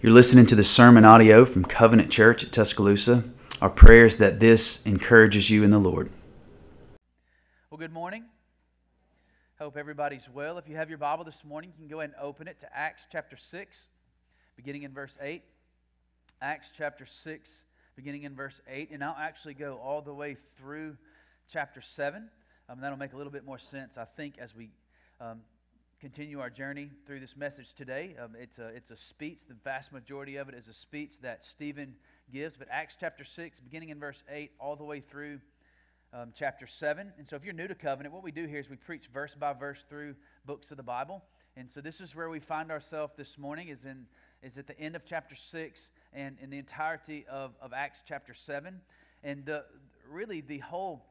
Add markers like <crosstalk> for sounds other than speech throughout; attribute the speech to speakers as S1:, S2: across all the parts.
S1: You're listening to the sermon audio from Covenant Church at Tuscaloosa. Our prayer is that this encourages you in the Lord.
S2: Well, good morning. Hope everybody's well. If you have your Bible this morning, you can go ahead and open it to Acts chapter 6, beginning in verse 8. Acts chapter 6, beginning in verse 8. And I'll actually go all the way through chapter 7. Um, that'll make a little bit more sense, I think, as we um, continue our journey through this message today. Um, it's, a, it's a speech. The vast majority of it is a speech that Stephen gives. But Acts chapter 6, beginning in verse 8, all the way through um, chapter 7. And so if you're new to covenant, what we do here is we preach verse by verse through books of the Bible. And so this is where we find ourselves this morning is, in, is at the end of chapter 6 and in the entirety of, of Acts chapter 7. And the, really the whole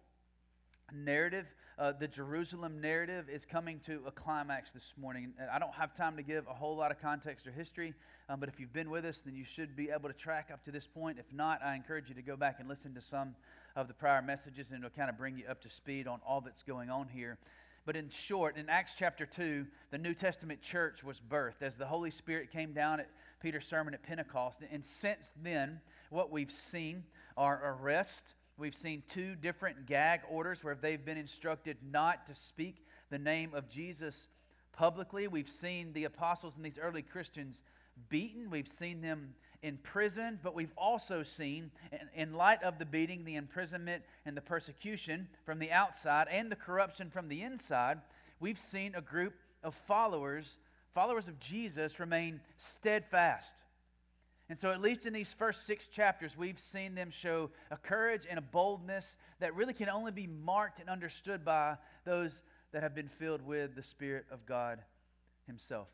S2: narrative uh, the Jerusalem narrative is coming to a climax this morning. I don't have time to give a whole lot of context or history, um, but if you've been with us, then you should be able to track up to this point. If not, I encourage you to go back and listen to some of the prior messages, and it'll kind of bring you up to speed on all that's going on here. But in short, in Acts chapter 2, the New Testament church was birthed as the Holy Spirit came down at Peter's sermon at Pentecost. And since then, what we've seen are arrest We've seen two different gag orders where they've been instructed not to speak the name of Jesus publicly. We've seen the apostles and these early Christians beaten. We've seen them imprisoned, but we've also seen, in light of the beating, the imprisonment, and the persecution from the outside and the corruption from the inside, we've seen a group of followers, followers of Jesus, remain steadfast and so, at least in these first six chapters, we've seen them show a courage and a boldness that really can only be marked and understood by those that have been filled with the Spirit of God Himself.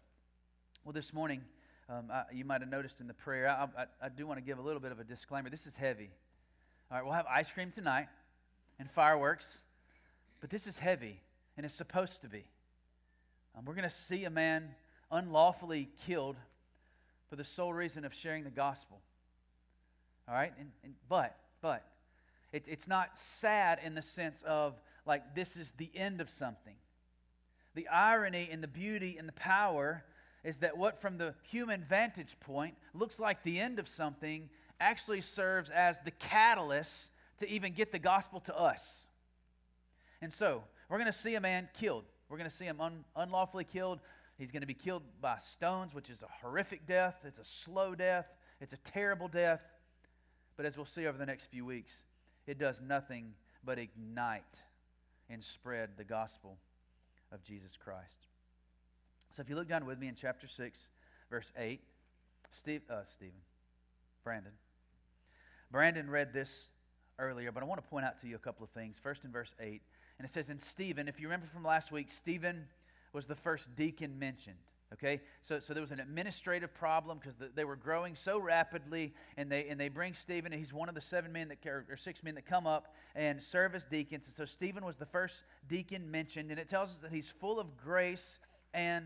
S2: Well, this morning, um, I, you might have noticed in the prayer, I, I, I do want to give a little bit of a disclaimer. This is heavy. All right, we'll have ice cream tonight and fireworks, but this is heavy, and it's supposed to be. Um, we're going to see a man unlawfully killed for the sole reason of sharing the gospel. All right? And, and, but, but, it, it's not sad in the sense of like this is the end of something. The irony and the beauty and the power is that what from the human vantage point looks like the end of something actually serves as the catalyst to even get the gospel to us. And so, we're going to see a man killed. We're going to see him un- unlawfully killed He's going to be killed by stones, which is a horrific death. It's a slow death. It's a terrible death. But as we'll see over the next few weeks, it does nothing but ignite and spread the gospel of Jesus Christ. So if you look down with me in chapter 6, verse 8, Steve, uh, Stephen, Brandon. Brandon read this earlier, but I want to point out to you a couple of things. First in verse 8, and it says, In Stephen, if you remember from last week, Stephen was the first deacon mentioned. Okay, so, so there was an administrative problem because the, they were growing so rapidly, and they and they bring Stephen, and he's one of the seven men that or six men that come up and serve as deacons. And so Stephen was the first deacon mentioned, and it tells us that he's full of grace and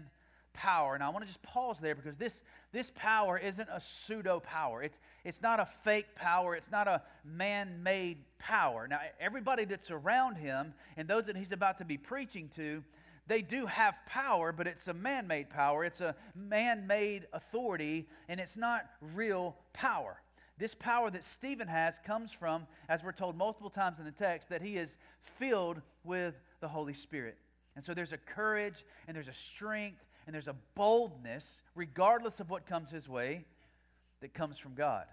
S2: power. And I want to just pause there because this this power isn't a pseudo power. It's it's not a fake power. It's not a man-made power. Now everybody that's around him and those that he's about to be preaching to they do have power, but it's a man made power. It's a man made authority, and it's not real power. This power that Stephen has comes from, as we're told multiple times in the text, that he is filled with the Holy Spirit. And so there's a courage, and there's a strength, and there's a boldness, regardless of what comes his way, that comes from God.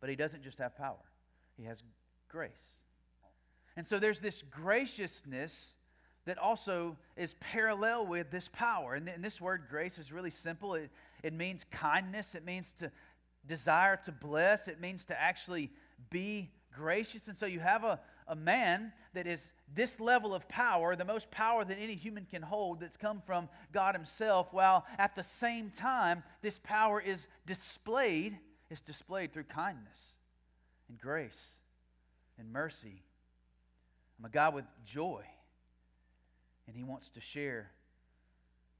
S2: But he doesn't just have power, he has grace. And so there's this graciousness that also is parallel with this power. And, and this word grace is really simple. It, it means kindness, it means to desire to bless, it means to actually be gracious. And so you have a, a man that is this level of power, the most power that any human can hold, that's come from God Himself, while at the same time, this power is displayed, is displayed through kindness and grace and mercy. I'm a God with joy and he wants to share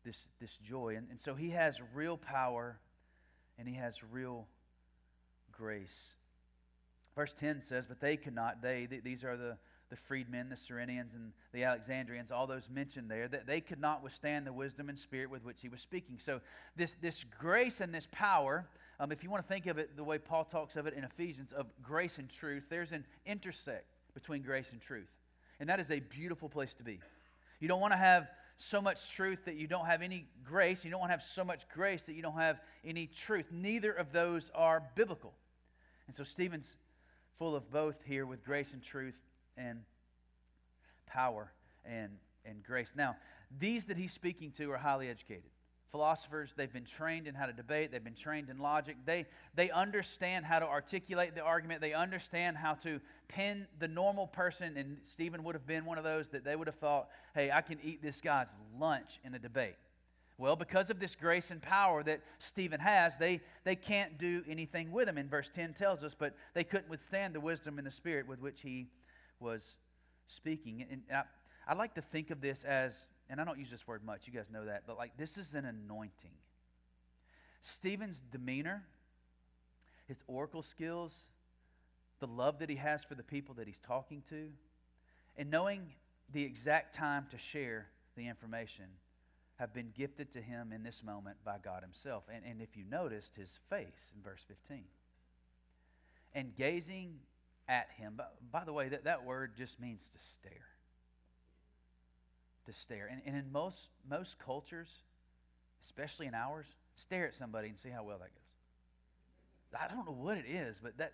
S2: this, this joy. And, and so he has real power and he has real grace. Verse 10 says, But they could not, they, th- these are the, the freedmen, the Cyrenians, and the Alexandrians, all those mentioned there, that they could not withstand the wisdom and spirit with which he was speaking. So, this, this grace and this power, um, if you want to think of it the way Paul talks of it in Ephesians, of grace and truth, there's an intersect between grace and truth. And that is a beautiful place to be. You don't want to have so much truth that you don't have any grace. You don't want to have so much grace that you don't have any truth. Neither of those are biblical. And so Stephen's full of both here with grace and truth and power and, and grace. Now, these that he's speaking to are highly educated. Philosophers, they've been trained in how to debate, they've been trained in logic. They, they understand how to articulate the argument, they understand how to pin the normal person, and Stephen would have been one of those that they would have thought, hey, I can eat this guy's lunch in a debate. Well, because of this grace and power that Stephen has, they, they can't do anything with him. In verse 10 tells us, but they couldn't withstand the wisdom and the spirit with which he was speaking. And I, I like to think of this as, and I don't use this word much, you guys know that, but like this is an anointing. Stephen's demeanor, his oracle skills, the love that he has for the people that he's talking to, and knowing the exact time to share the information have been gifted to him in this moment by God himself. And, and if you noticed his face in verse 15, and gazing at him. By, by the way, that, that word just means to stare. To stare. And, and in most, most cultures, especially in ours, stare at somebody and see how well that goes. I don't know what it is, but that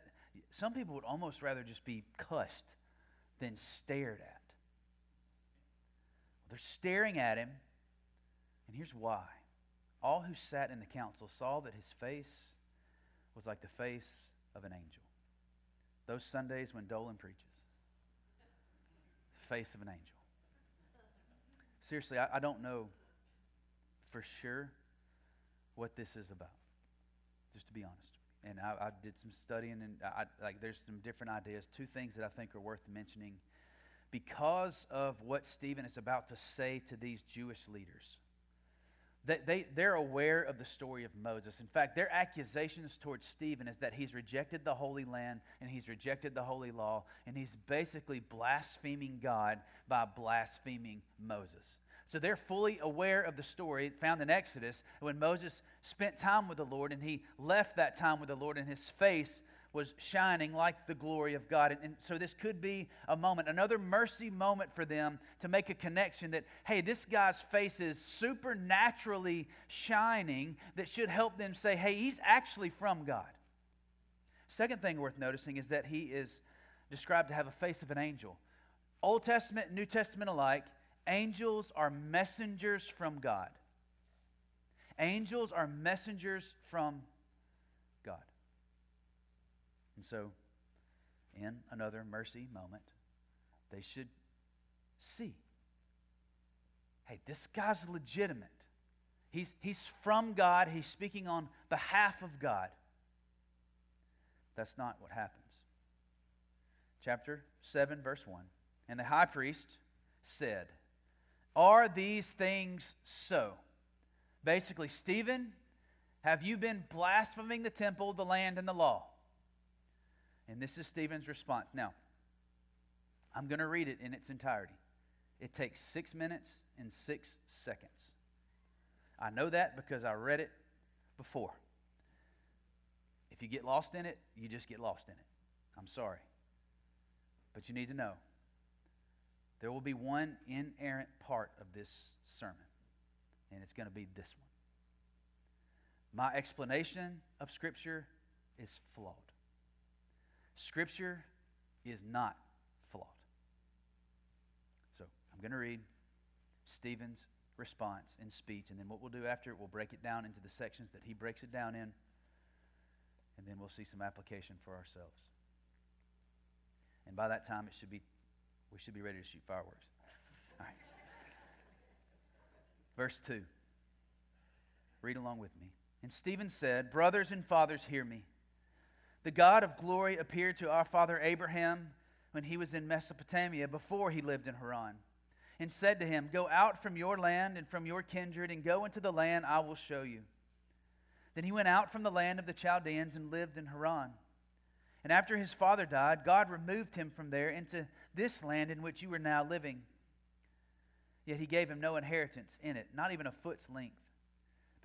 S2: some people would almost rather just be cussed than stared at. They're staring at him, and here's why. All who sat in the council saw that his face was like the face of an angel. Those Sundays when Dolan preaches. The face of an angel. Seriously, I, I don't know for sure what this is about, just to be honest. And I, I did some studying, and I, like there's some different ideas. Two things that I think are worth mentioning because of what Stephen is about to say to these Jewish leaders. They, they, they're aware of the story of Moses. In fact, their accusations towards Stephen is that he's rejected the Holy Land and he's rejected the Holy Law, and he's basically blaspheming God by blaspheming Moses. So they're fully aware of the story found in Exodus when Moses spent time with the Lord and he left that time with the Lord, and his face was shining like the glory of God. And, and, so this could be a moment, another mercy moment for them to make a connection that, hey, this guy's face is supernaturally shining that should help them say, hey, he's actually from God. Second thing worth noticing is that he is described to have a face of an angel. Old Testament, New Testament alike, angels are messengers from God. Angels are messengers from. And so, in another mercy moment, they should see hey, this guy's legitimate. He's, he's from God, he's speaking on behalf of God. That's not what happens. Chapter 7, verse 1. And the high priest said, Are these things so? Basically, Stephen, have you been blaspheming the temple, the land, and the law? And this is Stephen's response. Now, I'm going to read it in its entirety. It takes six minutes and six seconds. I know that because I read it before. If you get lost in it, you just get lost in it. I'm sorry. But you need to know there will be one inerrant part of this sermon, and it's going to be this one. My explanation of Scripture is flawed. Scripture is not flawed. So I'm going to read Stephen's response in speech, and then what we'll do after it, we'll break it down into the sections that he breaks it down in, and then we'll see some application for ourselves. And by that time, it should be, we should be ready to shoot fireworks. All right. Verse 2. Read along with me. And Stephen said, Brothers and fathers, hear me. The God of glory appeared to our father Abraham when he was in Mesopotamia before he lived in Haran and said to him, Go out from your land and from your kindred and go into the land I will show you. Then he went out from the land of the Chaldeans and lived in Haran. And after his father died, God removed him from there into this land in which you are now living. Yet he gave him no inheritance in it, not even a foot's length,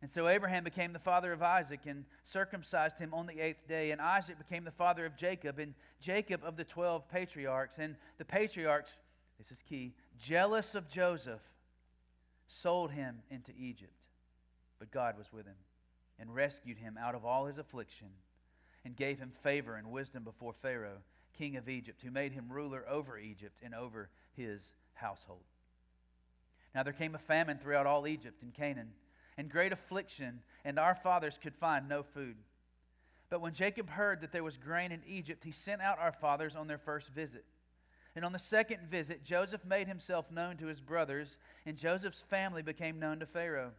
S2: And so Abraham became the father of Isaac and circumcised him on the eighth day. And Isaac became the father of Jacob, and Jacob of the twelve patriarchs. And the patriarchs, this is key, jealous of Joseph, sold him into Egypt. But God was with him and rescued him out of all his affliction and gave him favor and wisdom before Pharaoh, king of Egypt, who made him ruler over Egypt and over his household. Now there came a famine throughout all Egypt and Canaan, and great affliction, and our fathers could find no food. But when Jacob heard that there was grain in Egypt, he sent out our fathers on their first visit. And on the second visit, Joseph made himself known to his brothers, and Joseph's family became known to Pharaoh.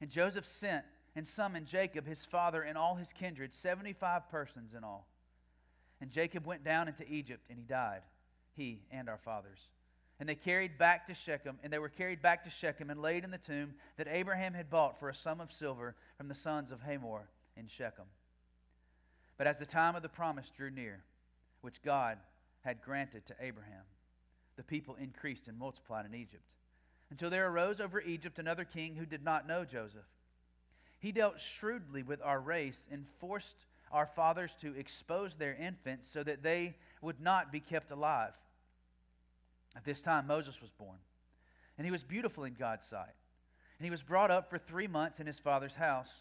S2: And Joseph sent and summoned Jacob, his father, and all his kindred, 75 persons in all. And Jacob went down into Egypt, and he died, he and our fathers. And they carried back to Shechem, and they were carried back to Shechem and laid in the tomb that Abraham had bought for a sum of silver from the sons of Hamor in Shechem. But as the time of the promise drew near, which God had granted to Abraham, the people increased and multiplied in Egypt, until there arose over Egypt another king who did not know Joseph. He dealt shrewdly with our race and forced our fathers to expose their infants so that they would not be kept alive. At this time, Moses was born, and he was beautiful in God's sight. And he was brought up for three months in his father's house.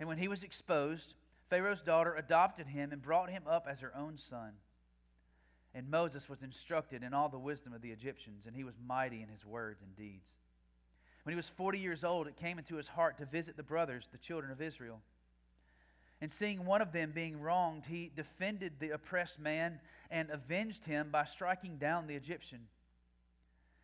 S2: And when he was exposed, Pharaoh's daughter adopted him and brought him up as her own son. And Moses was instructed in all the wisdom of the Egyptians, and he was mighty in his words and deeds. When he was 40 years old, it came into his heart to visit the brothers, the children of Israel. And seeing one of them being wronged, he defended the oppressed man and avenged him by striking down the Egyptian.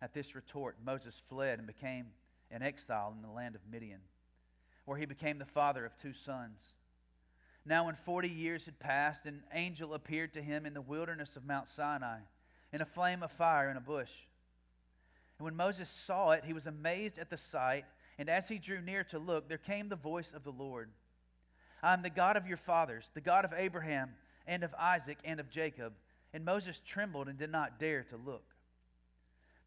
S2: At this retort, Moses fled and became an exile in the land of Midian, where he became the father of two sons. Now, when 40 years had passed, an angel appeared to him in the wilderness of Mount Sinai in a flame of fire in a bush. And when Moses saw it, he was amazed at the sight. And as he drew near to look, there came the voice of the Lord I am the God of your fathers, the God of Abraham and of Isaac and of Jacob. And Moses trembled and did not dare to look.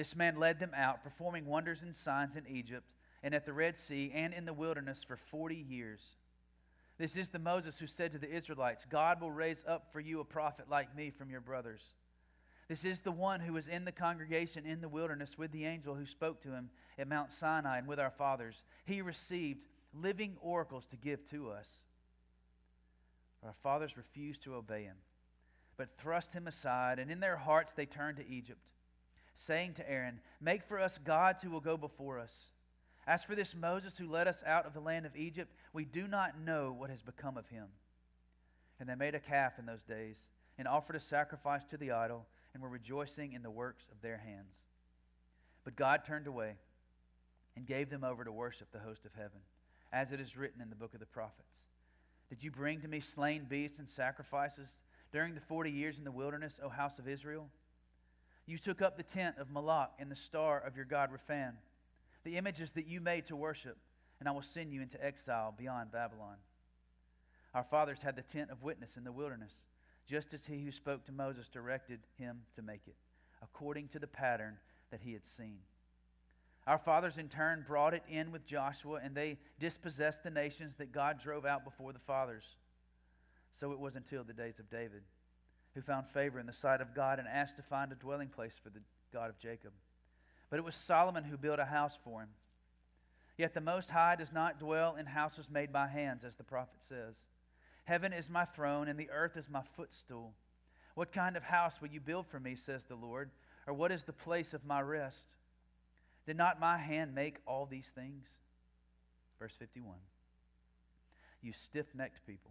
S2: This man led them out, performing wonders and signs in Egypt and at the Red Sea and in the wilderness for 40 years. This is the Moses who said to the Israelites, God will raise up for you a prophet like me from your brothers. This is the one who was in the congregation in the wilderness with the angel who spoke to him at Mount Sinai and with our fathers. He received living oracles to give to us. Our fathers refused to obey him, but thrust him aside, and in their hearts they turned to Egypt, saying to Aaron, Make for us gods who will go before us. As for this Moses who led us out of the land of Egypt, we do not know what has become of him. And they made a calf in those days and offered a sacrifice to the idol and were rejoicing in the works of their hands. But God turned away and gave them over to worship the host of heaven, as it is written in the book of the prophets. Did you bring to me slain beasts and sacrifices during the forty years in the wilderness, O house of Israel? You took up the tent of Moloch and the star of your god Rephan, the images that you made to worship, and I will send you into exile beyond Babylon. Our fathers had the tent of witness in the wilderness, just as he who spoke to Moses directed him to make it, according to the pattern that he had seen. Our fathers, in turn, brought it in with Joshua, and they dispossessed the nations that God drove out before the fathers. So it was until the days of David, who found favor in the sight of God and asked to find a dwelling place for the God of Jacob. But it was Solomon who built a house for him. Yet the Most High does not dwell in houses made by hands, as the prophet says. Heaven is my throne, and the earth is my footstool. What kind of house will you build for me, says the Lord? Or what is the place of my rest? Did not my hand make all these things? Verse 51. You stiff necked people,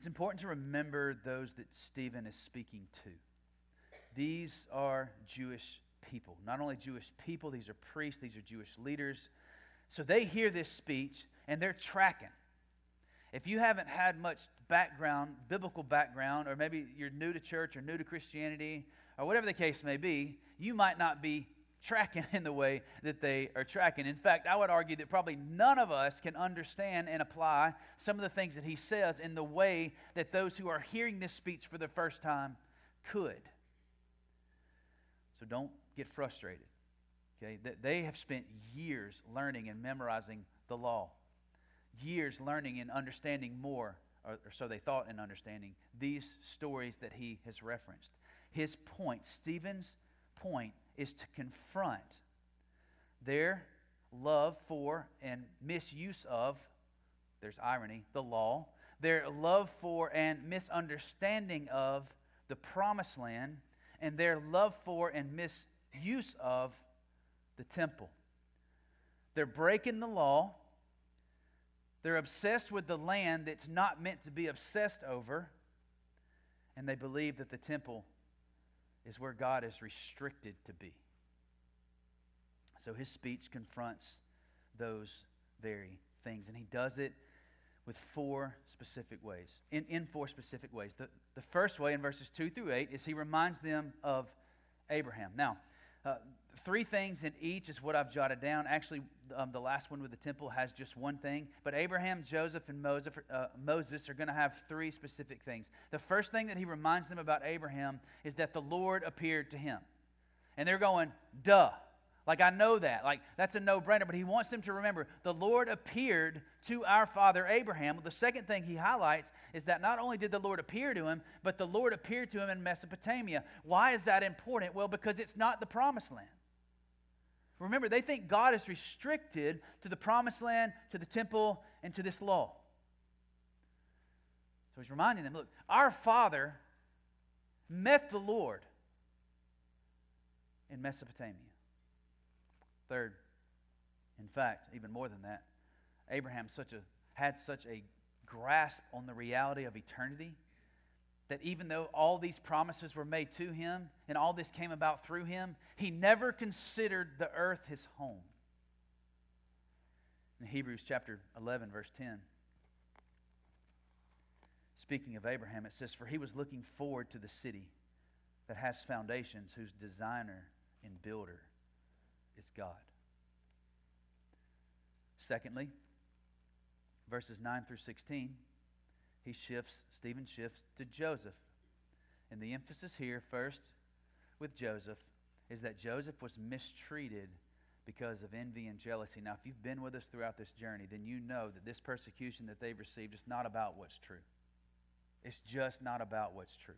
S2: It's important to remember those that Stephen is speaking to. These are Jewish people. Not only Jewish people, these are priests, these are Jewish leaders. So they hear this speech and they're tracking. If you haven't had much background, biblical background, or maybe you're new to church or new to Christianity, or whatever the case may be, you might not be tracking in the way that they are tracking. In fact, I would argue that probably none of us can understand and apply some of the things that he says in the way that those who are hearing this speech for the first time could. So don't get frustrated. Okay? They have spent years learning and memorizing the law, years learning and understanding more, or, so they thought and understanding, these stories that he has referenced. His point, Stephen's point, is to confront their love for and misuse of, there's irony, the law, their love for and misunderstanding of the promised land, and their love for and misuse of the temple. They're breaking the law. They're obsessed with the land that's not meant to be obsessed over. And they believe that the temple is where God is restricted to be. So his speech confronts those very things. And he does it with four specific ways, in, in four specific ways. The, the first way in verses 2 through 8 is he reminds them of Abraham. Now, uh, three things in each is what I've jotted down. Actually, um, the last one with the temple has just one thing. But Abraham, Joseph, and Moses, uh, Moses are going to have three specific things. The first thing that he reminds them about Abraham is that the Lord appeared to him. And they're going, duh. Like, I know that. Like, that's a no brainer. But he wants them to remember the Lord appeared to our father Abraham. The second thing he highlights is that not only did the Lord appear to him, but the Lord appeared to him in Mesopotamia. Why is that important? Well, because it's not the promised land. Remember, they think God is restricted to the promised land, to the temple, and to this law. So he's reminding them look, our father met the Lord in Mesopotamia. Third, in fact, even more than that, Abraham such a, had such a grasp on the reality of eternity that even though all these promises were made to him and all this came about through him, he never considered the earth his home. In Hebrews chapter 11, verse 10, speaking of Abraham, it says, For he was looking forward to the city that has foundations, whose designer and builder is God. Secondly, verses 9 through 16, he shifts, Stephen shifts to Joseph. And the emphasis here, first with Joseph, is that Joseph was mistreated because of envy and jealousy. Now, if you've been with us throughout this journey, then you know that this persecution that they've received is not about what's true. It's just not about what's true.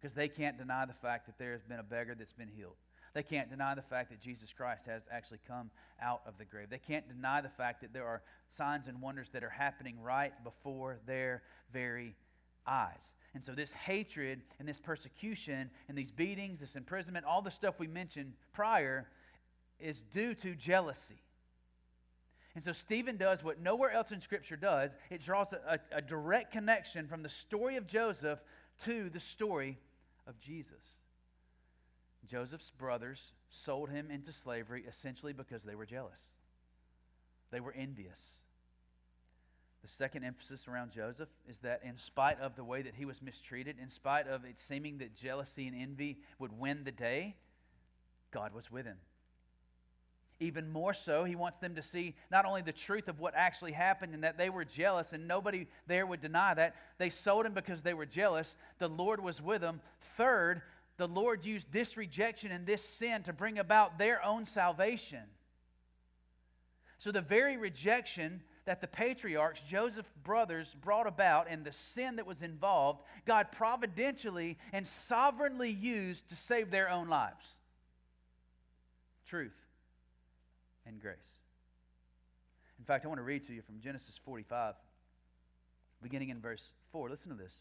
S2: Because they can't deny the fact that there has been a beggar that's been healed. They can't deny the fact that Jesus Christ has actually come out of the grave. They can't deny the fact that there are signs and wonders that are happening right before their very eyes. And so, this hatred and this persecution and these beatings, this imprisonment, all the stuff we mentioned prior is due to jealousy. And so Stephen does what nowhere else in Scripture does it draws a, a, direct connection from the story of Joseph to the story of Jesus. Joseph's brothers sold him into slavery essentially because they were jealous, they were envious. The second emphasis around Joseph is that, in spite of the way that he was mistreated, in spite of it seeming that jealousy and envy would win the day, God was with him. Even more so, he wants them to see not only the truth of what actually happened and that they were jealous, and nobody there would deny that. They sold him because they were jealous. The Lord was with them. Third, the Lord used this rejection and this sin to bring about their own salvation. So, the very rejection that the patriarchs, Joseph's brothers, brought about and the sin that was involved, God providentially and sovereignly used to save their own lives. Truth and grace. In fact, I want to read to you from Genesis 45, beginning in verse 4. Listen to this.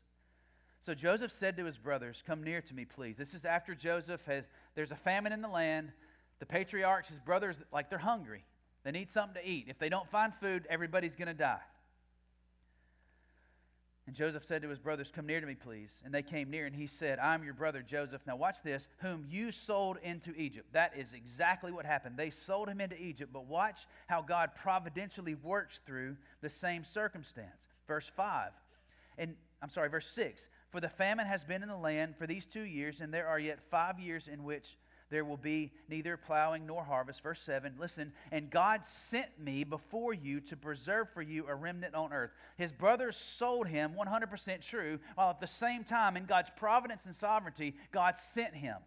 S2: So Joseph said to his brothers, Come near to me, please. This is after Joseph has, there's a famine in the land. The patriarchs, his brothers, like they're hungry. They need something to eat. If they don't find food, everybody's going to die. And Joseph said to his brothers, Come near to me, please. And they came near, and he said, I'm your brother Joseph. Now, watch this, whom you sold into Egypt. That is exactly what happened. They sold him into Egypt, but watch how God providentially works through the same circumstance. Verse 5, and I'm sorry, verse 6. For the famine has been in the land for these two years, and there are yet five years in which there will be neither plowing nor harvest. Verse 7, listen, and God sent me before you to preserve for you a remnant on earth. His brothers sold him 100% true, while at the same time, in God's providence and sovereignty, God sent him.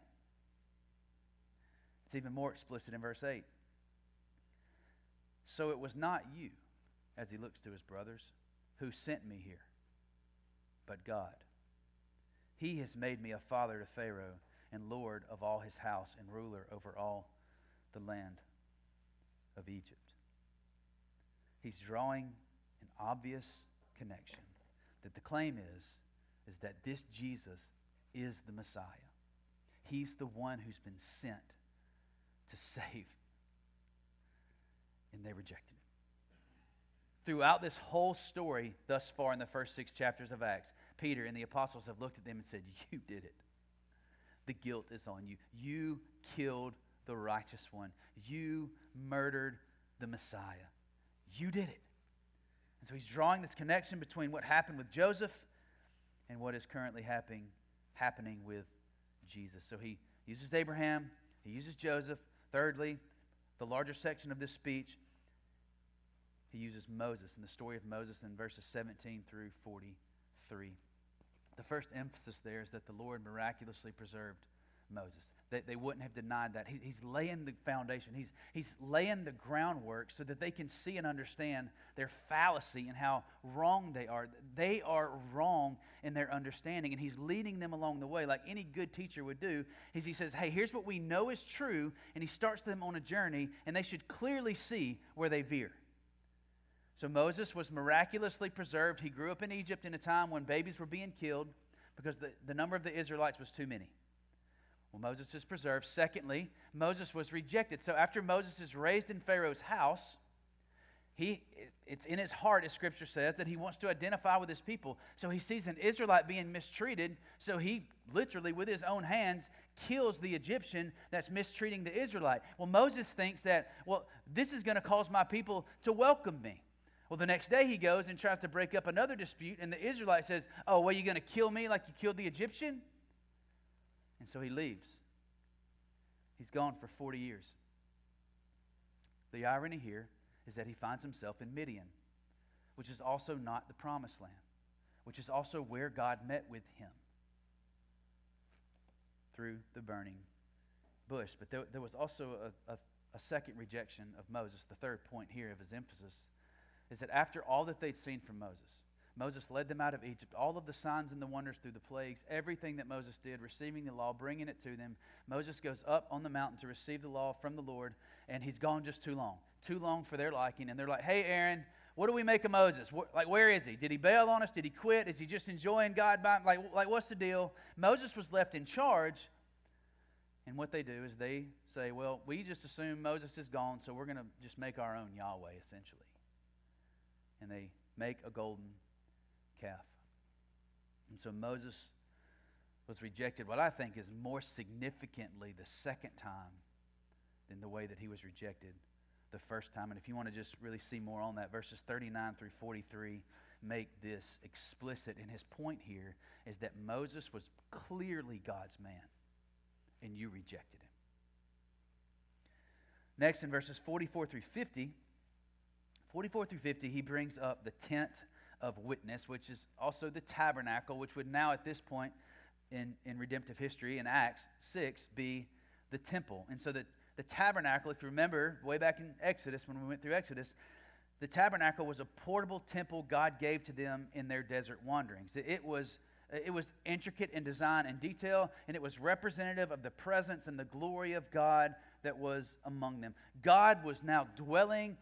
S2: It's even more explicit in verse 8. So it was not you, as he looks to his brothers, who sent me here, but God. He has made me a father to Pharaoh and Lord of all his house and ruler over all the land of Egypt. He's drawing an obvious connection that the claim is is that this Jesus is the Messiah. He's the one who's been sent to save. And they rejected him. Throughout this whole story, thus far in the first six chapters of Acts, Peter and the apostles have looked at them and said, You did it the guilt is on you. You killed the righteous one. You murdered the Messiah. You did it. And so he's drawing this connection between what happened with Joseph and what is currently happening, happening with Jesus. So he uses Abraham, he uses Joseph. Thirdly, the larger section of this speech, he uses Moses and the story of Moses in verses 17 through 43 the first emphasis there is that the Lord miraculously preserved Moses. They, they wouldn't have denied that. He, he's laying the foundation, he's, he's laying the groundwork so that they can see and understand their fallacy and how wrong they are. They are wrong in their understanding, and he's leading them along the way like any good teacher would do. Is he says, Hey, here's what we know is true, and he starts them on a journey, and they should clearly see where they veer. So Moses was miraculously preserved. He grew up in Egypt in a time when babies were being killed because the, the number of the Israelites was too many. Well, Moses is preserved. Secondly, Moses was rejected. So after Moses is raised in Pharaoh's house, he, it's in his heart, as Scripture says, that he wants to identify with his people. So he sees an Israelite being mistreated. So he literally, with his own hands, kills the Egyptian that's mistreating the Israelite. Well, Moses thinks that, well, this is going to cause my people to welcome me. Well, the next day he goes and tries to break up another dispute, and the Israelite says, Oh, well, you going to kill me like you killed the Egyptian? And so he leaves. He's gone for 40 years. The irony here is that he finds himself in Midian, which is also not the promised land, which is also where God met with him through the burning bush. But there, there was also a, a, a second rejection of Moses, the third point here of his emphasis is that after all that they'd seen from Moses, Moses led them out of Egypt, all of the signs and the wonders through the plagues, everything that Moses did, receiving the law, bringing it to them. Moses goes up on the mountain to receive the law from the Lord, and he's gone just too long, too long for their liking. And they're like, hey, Aaron, what do we make of Moses? like, where is he? Did he bail on us? Did he quit? Is he just enjoying God? By, like, like, what's the deal? Moses was left in charge, And what they do is they say, well, we just assume Moses is gone, so we're going to just make our own Yahweh, essentially. And they make a golden calf. And so Moses was rejected, what I think is more significantly the second time than the way that he was rejected the first time. And if you want to just really see more on that, verses 39 through 43 make this explicit. And his point here is that Moses was clearly God's man, and you rejected him. Next, in verses 44 through 50, 44 through 50, he brings up the tent of witness, which is also the tabernacle, which would now at this point in, in redemptive history in Acts 6 be the temple. And so the, the tabernacle, if you remember way back in Exodus, when we went through Exodus, the tabernacle was a portable temple God gave to them in their desert wanderings. It was, it was intricate in design and detail, and it was representative of the presence and the glory of God that was among them. God was now dwelling,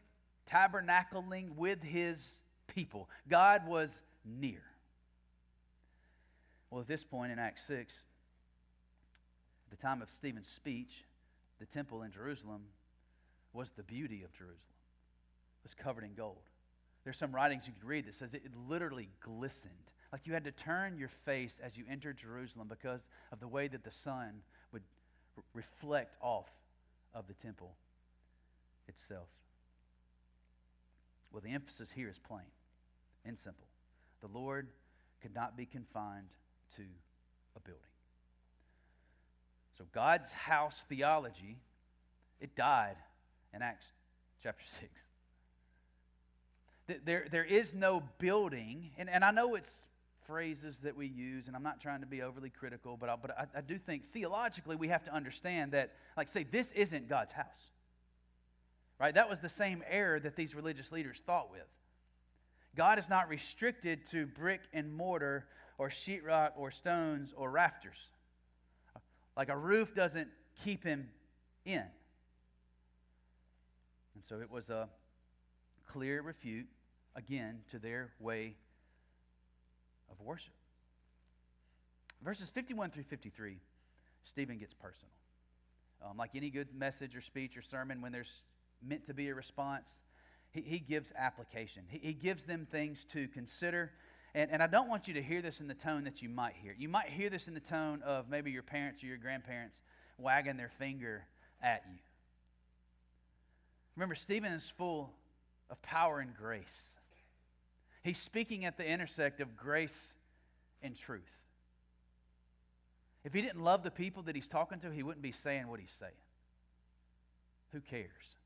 S2: tabernacling with his people. God was near. Well, at this point in Acts 6, at the time of Stephen's speech, the temple in Jerusalem was the beauty of Jerusalem. It was covered in gold. There's some writings you could read that says it literally glistened. Like you had to turn your face as you entered Jerusalem because of the way that the sun would reflect off of the temple itself. Well, the emphasis here is plain and simple. The Lord could not be confined to a building. So God's house theology, it died in Acts chapter 6. There, there is no building, and, and I know it's phrases that we use, and I'm not trying to be overly critical, but I, but I, I do think theologically we have to understand that, like, say, this isn't God's house. Right? That was the same error that these religious leaders thought with. God is not restricted to brick and mortar or sheetrock or stones or rafters. Like a roof doesn't keep him in. And so it was a clear refute, again, to their way of worship. Verses 51 through 53, Stephen gets personal. Um, like any good message or speech or sermon, when there's meant to be a response, he, he gives application. He, he gives them things to consider. And, and I don't want you to hear this in the tone that you might hear. You might hear this in the tone of maybe your parents or your grandparents wagging their finger at you. Remember, Stephen is full of power and grace. He's speaking at the intersect of grace and truth. If he didn't love the people that he's talking to, he wouldn't be saying what he's saying. Who cares,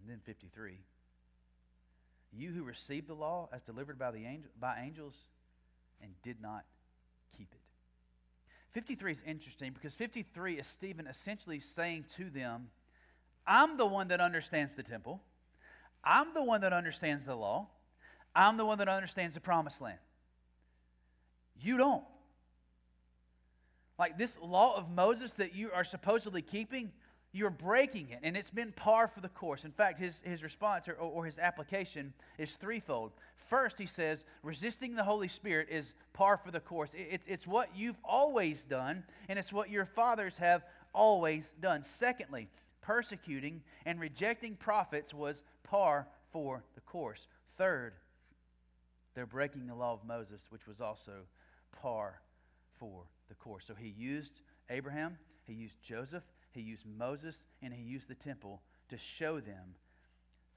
S2: And then 53. You who received the law as delivered by, the angel, by angels and did not keep it. 53 is interesting because 53 is Stephen essentially saying to them, I'm the one that understands the temple. I'm the one that understands the law. I'm the one that understands the promised land. You don't. Like this law of Moses that you are supposedly keeping, you're breaking it, and it's been par for the course. In fact, his, his response or, or his application is threefold. First, he says, resisting the Holy Spirit is par for the course. It's, it's what you've always done, and it's what your fathers have always done. Secondly, persecuting and rejecting prophets was par for the course. Third, they're breaking the law of Moses, which was also par for the course. So he used Abraham, he used Joseph, he used Moses, and he used the temple to show them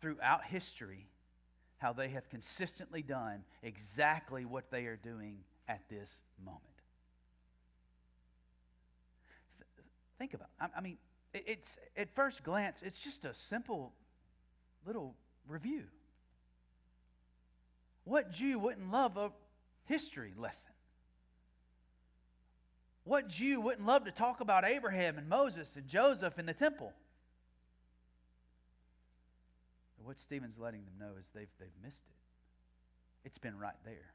S2: throughout history how they have consistently done exactly what they are doing at this moment. Th- think about. I, I mean, it, it's at first glance, it's just a simple little review. What Jew wouldn't love a history lesson? What Jew wouldn't love to talk about Abraham and Moses and Joseph in the temple? But what Stephen's letting them know is they've, they've missed it. It's been right there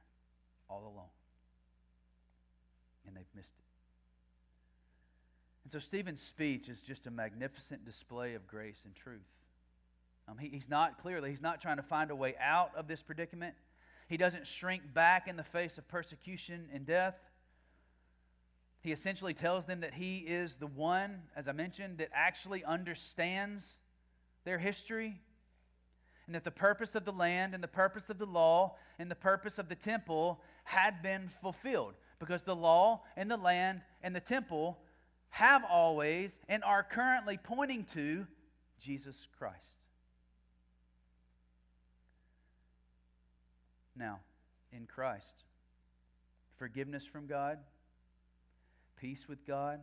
S2: all along. And they've missed it. And so Stephen's speech is just a magnificent display of grace and truth. Um, he, he's not, clearly, he's not trying to find a way out of this predicament. He doesn't shrink back in the face of persecution and death. He essentially tells them that he is the one, as I mentioned, that actually understands their history and that the purpose of the land and the purpose of the law and the purpose of the temple had been fulfilled because the law and the land and the temple have always and are currently pointing to Jesus Christ. Now, in Christ, forgiveness from God, peace with God,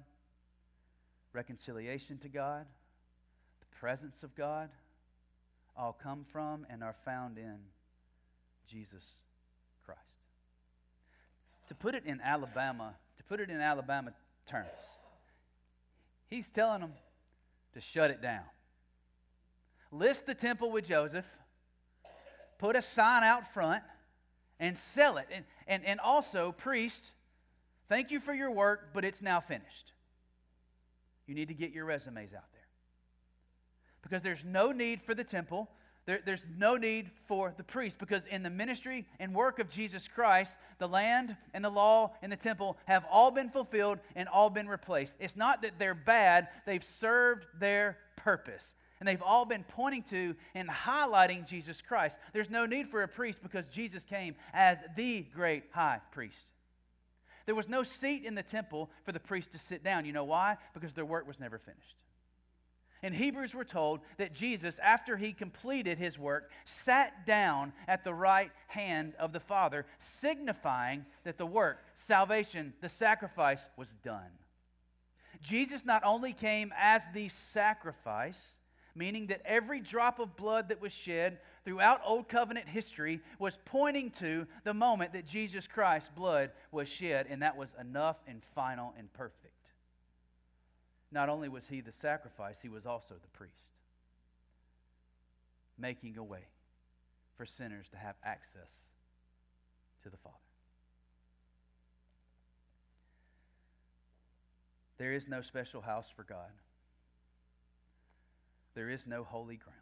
S2: reconciliation to God, the presence of God, all come from and are found in Jesus Christ. To put it in Alabama, to put it in Alabama terms, he's telling them to shut it down. List the temple with Joseph, put a sign out front, and sell it. And, and, and also, priest, thank you for your work, but it's now finished. You need to get your resumes out there. Because there's no need for the temple. There, there's no need for the priest because in the ministry and work of Jesus Christ, the land and the law and the temple have all been fulfilled and all been replaced. It's not that they're bad, they've served their purpose. And they've all been pointing to and highlighting Jesus Christ. There's no need for a priest because Jesus came as the great high priest. There was no seat in the temple for the priest to sit down. You know why? Because their work was never finished. In Hebrews, we're told that Jesus, after he completed his work, sat down at the right hand of the Father, signifying that the work, salvation, the sacrifice was done. Jesus not only came as the sacrifice, meaning that every drop of blood that was shed throughout Old Covenant history was pointing to the moment that Jesus Christ's blood was shed, and that was enough and final and perfect. Not only was he the sacrifice, he was also the priest, making a way for sinners to have access to the Father. There is no special house for God. There is no holy ground.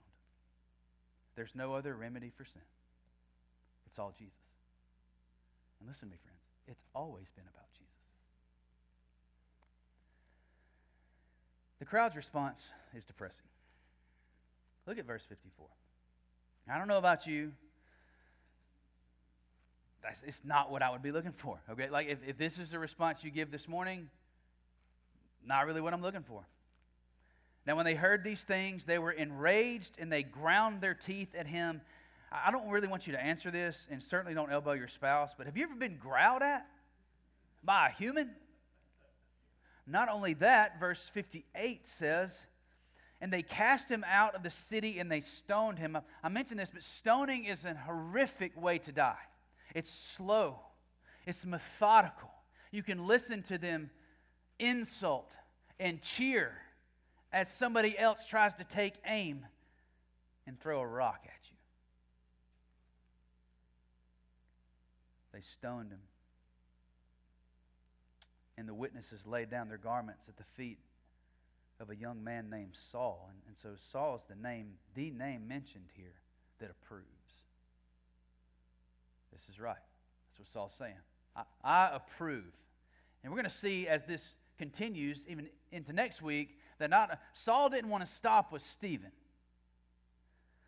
S2: There's no other remedy for sin. It's all Jesus. And listen to me, friends, it's always been about Jesus. The crowd's response is depressing. Look at verse 54. I don't know about you. That's, it's not what I would be looking for. Okay, like if, if this is the response you give this morning, not really what I'm looking for. Now, when they heard these things, they were enraged and they ground their teeth at him. I don't really want you to answer this, and certainly don't elbow your spouse, but have you ever been growled at by a human? Not only that, verse 58 says, and they cast him out of the city and they stoned him. I mentioned this, but stoning is a horrific way to die. It's slow, it's methodical. You can listen to them insult and cheer as somebody else tries to take aim and throw a rock at you. They stoned him. And the witnesses laid down their garments at the feet of a young man named Saul. And, and so Saul is the name, the name mentioned here that approves. This is right. That's what Saul's saying. I, I approve. And we're going to see as this continues, even into next week, that not Saul didn't want to stop with Stephen.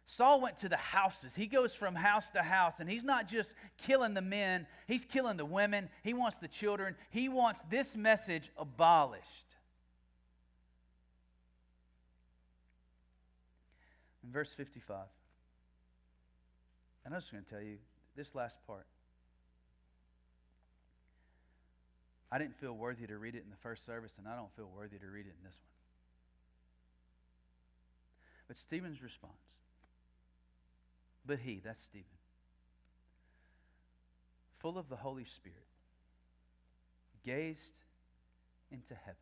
S2: Saul went to the houses. He goes from house to house, and he's not just killing the men, he's killing the women. He wants the children. He wants this message abolished. In verse 55, and I'm just going to tell you this last part. I didn't feel worthy to read it in the first service, and I don't feel worthy to read it in this one. But Stephen's response, but he, that's Stephen, full of the Holy Spirit, gazed into heaven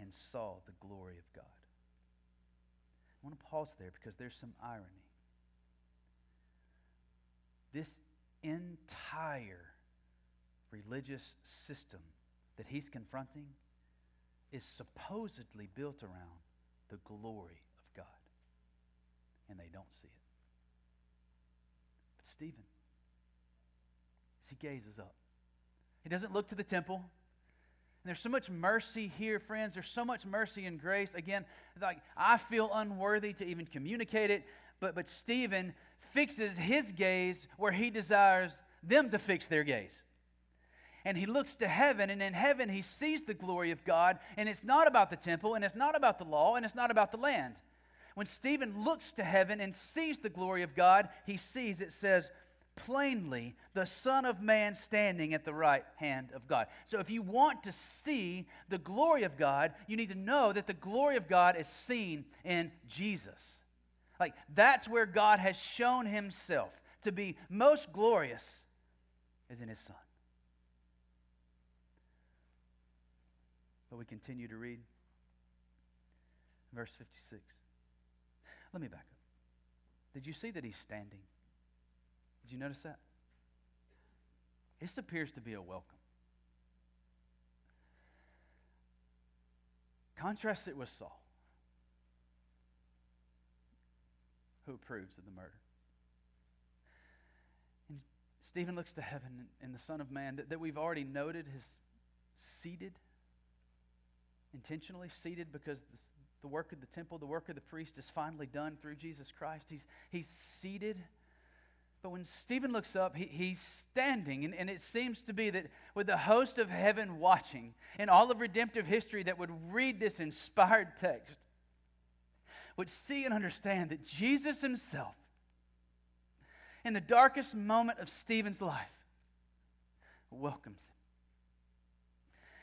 S2: and saw the glory of God. I want to pause there because there's some irony. This entire religious system that he's confronting is supposedly built around the glory of God. And they don't see it. But Stephen, as he gazes up, he doesn't look to the temple. And there's so much mercy here, friends. There's so much mercy and grace. Again, like I feel unworthy to even communicate it, but but Stephen fixes his gaze where he desires them to fix their gaze. And he looks to heaven, and in heaven he sees the glory of God, and it's not about the temple, and it's not about the law, and it's not about the land. When Stephen looks to heaven and sees the glory of God, he sees, it says, plainly the Son of Man standing at the right hand of God. So if you want to see the glory of God, you need to know that the glory of God is seen in Jesus. Like that's where God has shown himself to be most glorious is in his Son. But we continue to read verse 56. Let me back up. Did you see that he's standing? Did you notice that? This appears to be a welcome. Contrast it with Saul, who approves of the murder. And Stephen looks to heaven, and the Son of Man that, that we've already noted has seated, intentionally seated because the, work of the temple, the work of the priest is finally done through Jesus Christ. He's, he's seated but when Stephen looks up, he, he's standing, and, and it seems to be that with the host of heaven watching, and all of redemptive history that would read this inspired text, would see and understand that Jesus himself, in the darkest moment of Stephen's life, welcomes him.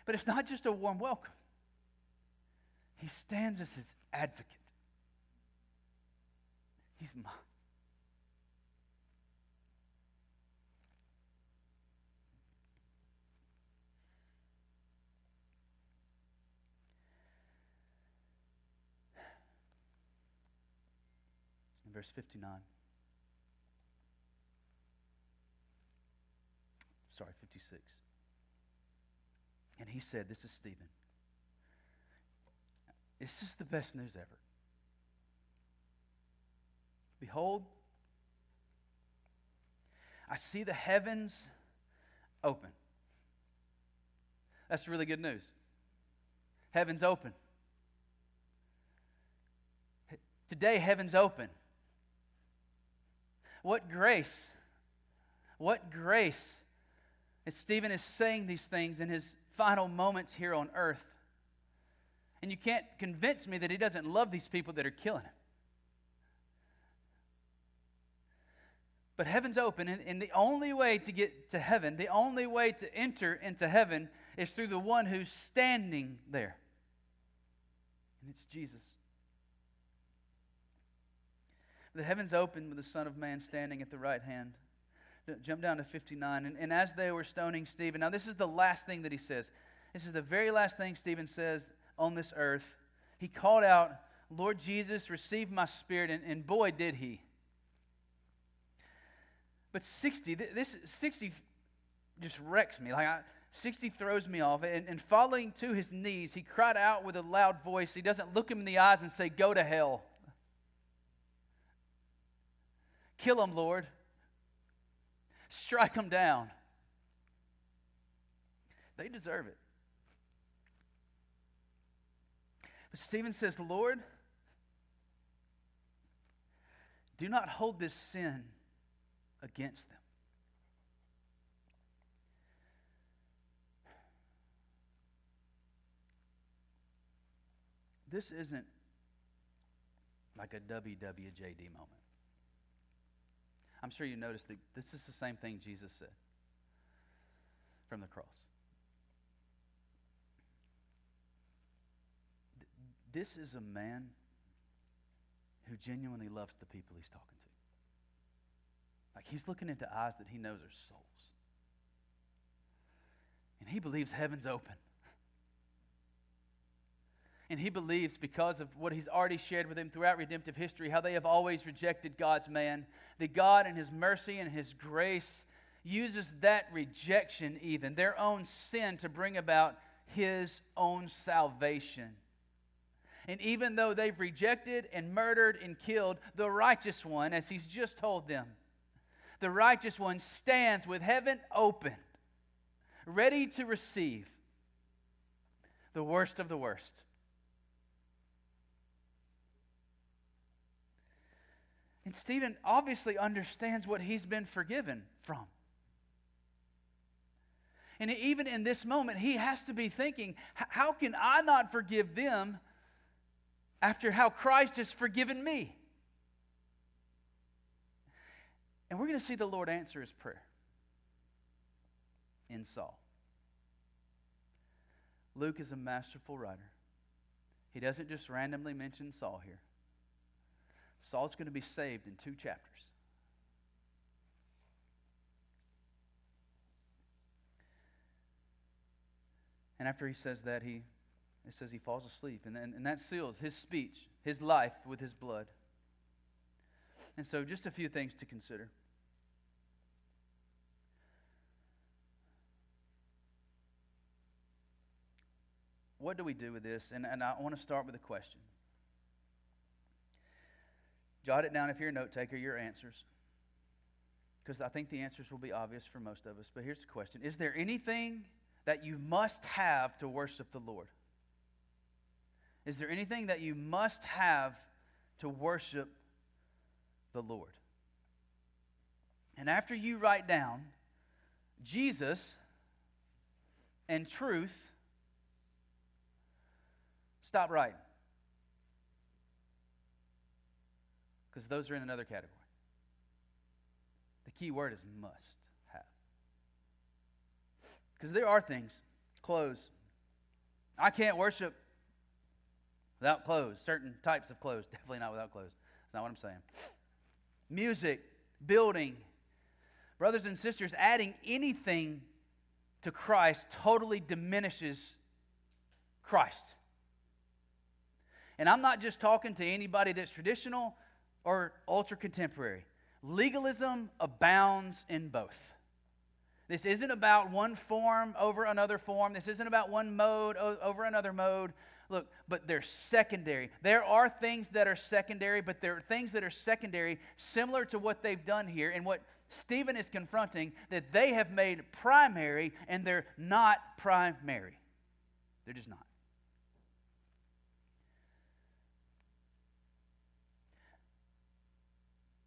S2: But it's not just a warm welcome, he stands as his advocate. He's mine. In verse 59. Sorry, 56. And he said, This is Stephen. This is the best news ever. Behold, I see the heavens open. That's really good news. Heaven's open. Today, heaven's open. What grace! What grace! As Stephen is saying these things in his final moments here on earth. And you can't convince me that he doesn't love these people that are killing him. But heaven's open, and, and, the only way to get to heaven, the only way to enter into heaven is through the one who's standing there. And it's Jesus. The heavens opened with the Son of Man standing at the right hand. Jump down to 59. And, and as they were stoning Stephen, now this is the last thing that he says. This is the very last thing Stephen says on this earth. He called out, Lord Jesus, receive my spirit. And, and boy, did he. But 60, this 60 just wrecks me. Like I, 60 throws me off. And, and falling to his knees, he cried out with a loud voice. He doesn't look him in the eyes and say, Go to hell. Kill them, Lord. Strike them down. They deserve it. But Stephen says, Lord, do not hold this sin against them. This isn't like a WWJD moment. I'm sure you noticed that this is the same thing Jesus said from the cross. This is a man who genuinely loves the people he's talking to. Like he's looking into eyes that he knows are souls. And he believes heaven's open. And he believes, because of what he's already shared with him throughout redemptive history, how they have always rejected God's man, that God, in his mercy and his grace, uses that rejection, even their own sin, to bring about his own salvation. And even though they've rejected and murdered and killed the righteous one, as he's just told them, the righteous one stands with heaven open, ready to receive the worst of the worst. And Stephen obviously understands what he's been forgiven from. And even in this moment, he has to be thinking, how can I not forgive them after how Christ has forgiven me? And we're going to see the Lord answer his prayer in Saul. Luke is a masterful writer. He doesn't just randomly mention Saul here. Saul's going to be saved in two chapters. And after he says that, he it says he falls asleep. And, and, and that seals his speech, his life with his blood. And so, just a few things to consider. What do we do with this? And, and I want to start with a question. Jot it down if you're a note taker, your answers. Because I think the answers will be obvious for most of us. But here's the question Is there anything that you must have to worship the Lord? Is there anything that you must have to worship the Lord? And after you write down Jesus and truth, stop writing. because those are in another category. The key word is must have. Because there are things, clothes. I can't worship without clothes, certain types of clothes, <laughs> definitely not without clothes. That's not what I'm saying. Music, building, brothers and sisters, adding anything to Christ totally diminishes Christ. And I'm not just talking to anybody that's traditional or ultra contemporary. Legalism abounds in both. This isn't about one form over another form. This isn't about one mode over another mode. Look, but they're secondary. There are things that are secondary, but there are things that are secondary similar to what they've done here and what Stephen is confronting that they have made primary and they're not primary. They're just not.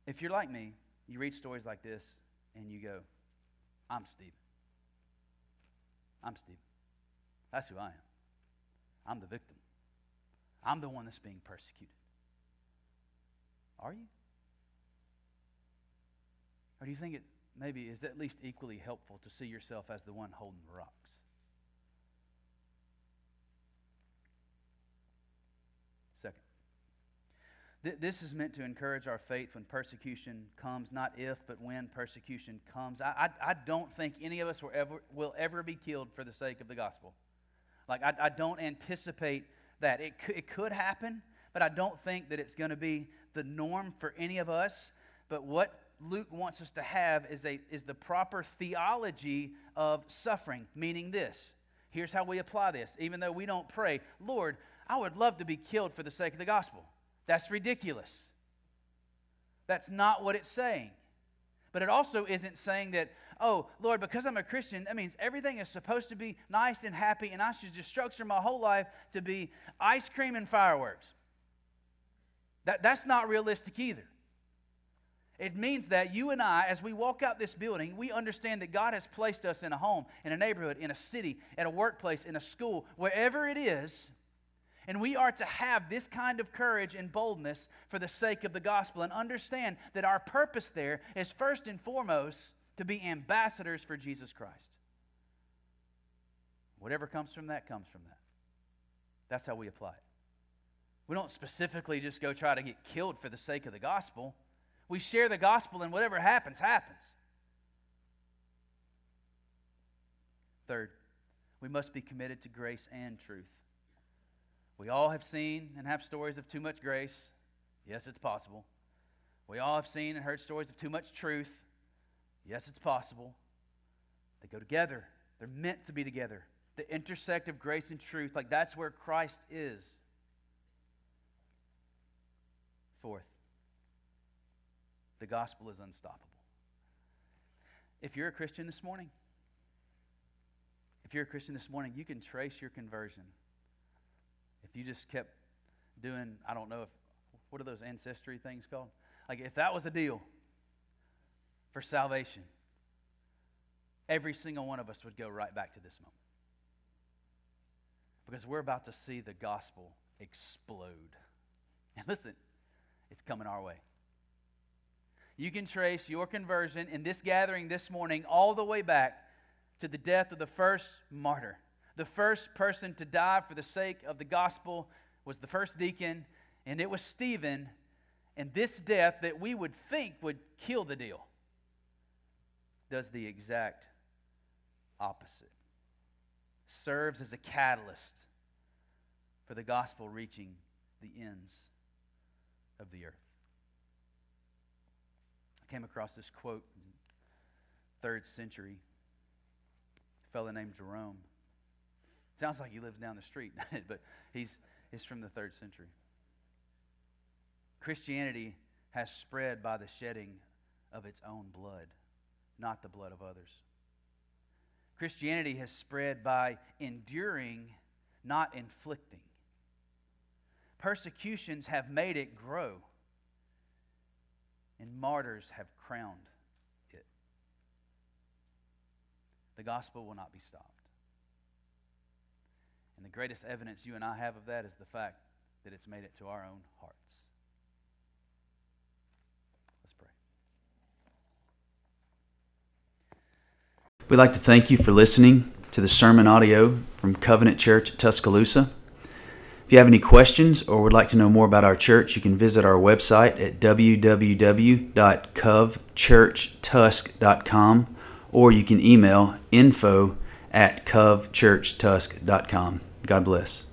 S2: If you're like me, you read stories like this and you go, I'm Steve. I'm Steve. That's who I am. I'm the victim. I'm the one that's being persecuted. Are you? Or do you think it maybe is at least equally helpful to see yourself as the one holding the rocks? Second, this is meant to encourage our faith when persecution comes, not if, but when persecution comes. I, I, I don't think any of us will ever, will ever be killed for the sake of the gospel. Like, I, I don't anticipate that. It, it could happen, but I don't think that it's going to be the norm for any of us. But what Luke wants us to have is, a, is the proper theology of suffering, meaning this. Here's how we apply this. Even though we don't pray, Lord, I would love to be killed for the sake of the gospel. That's ridiculous. That's not what it's saying. But it also isn't saying that, oh, Lord, because I'm a Christian, that means everything is supposed to be nice and happy, and I should just structure my whole life to be ice cream and fireworks. That, that's not realistic either. It means that you and I, as we walk out this building, we understand that God has placed us in a home, in a neighborhood, in a city, at a workplace, in a school, wherever it is, and we are to have this kind of courage and boldness for the sake of the gospel and understand that our purpose there is first and foremost to be ambassadors for Jesus Christ. Whatever comes from that comes from that. That's how we apply it. We don't specifically just go try to get killed for the sake of the gospel. We share the gospel, and whatever happens, happens. Third, we must be committed to grace and truth. We all have seen and have stories of too much grace. Yes, it's possible. We all have seen and heard stories of too much truth. Yes, it's possible. They go together, they're meant to be together. The intersect of grace and truth, like that's where Christ is. Fourth, the gospel is unstoppable. If you're a Christian this morning, if you're a Christian this morning, you can trace your conversion. If you just kept doing, I don't know if, what are those ancestry things called? Like, if that was a deal for salvation, every single one of us would go right back to this moment. Because we're about to see the gospel explode. <laughs> And listen, it's coming our way. You can trace your conversion in this gathering this morning all the way back to the death of the first martyr. The first person to die for the sake of the gospel was the first deacon, and it was Stephen. And this death that we would think would kill the deal does the exact opposite. Serves as a catalyst for the gospel reaching the ends of the earth. I came across this quote third century a fellow named Jerome. Sounds like he lives down the street, <laughs> but he's, he's from the third century. Christianity has spread by the shedding of its own blood, not the blood of others. Christianity has spread by enduring, not inflicting. Persecutions have made it grow, and martyrs have crowned it. the gospel will not be stopped. And the greatest evidence you and I have of that is the fact that it's made it to our own hearts. Let's pray.
S1: We'd like to thank you for listening to the sermon audio from Covenant Church Tuscaloosa. If you have any questions or would like to know more about our church, you can visit our website at www.covechurchtusk.com or you can email info at covechurchtusk.com. God bless.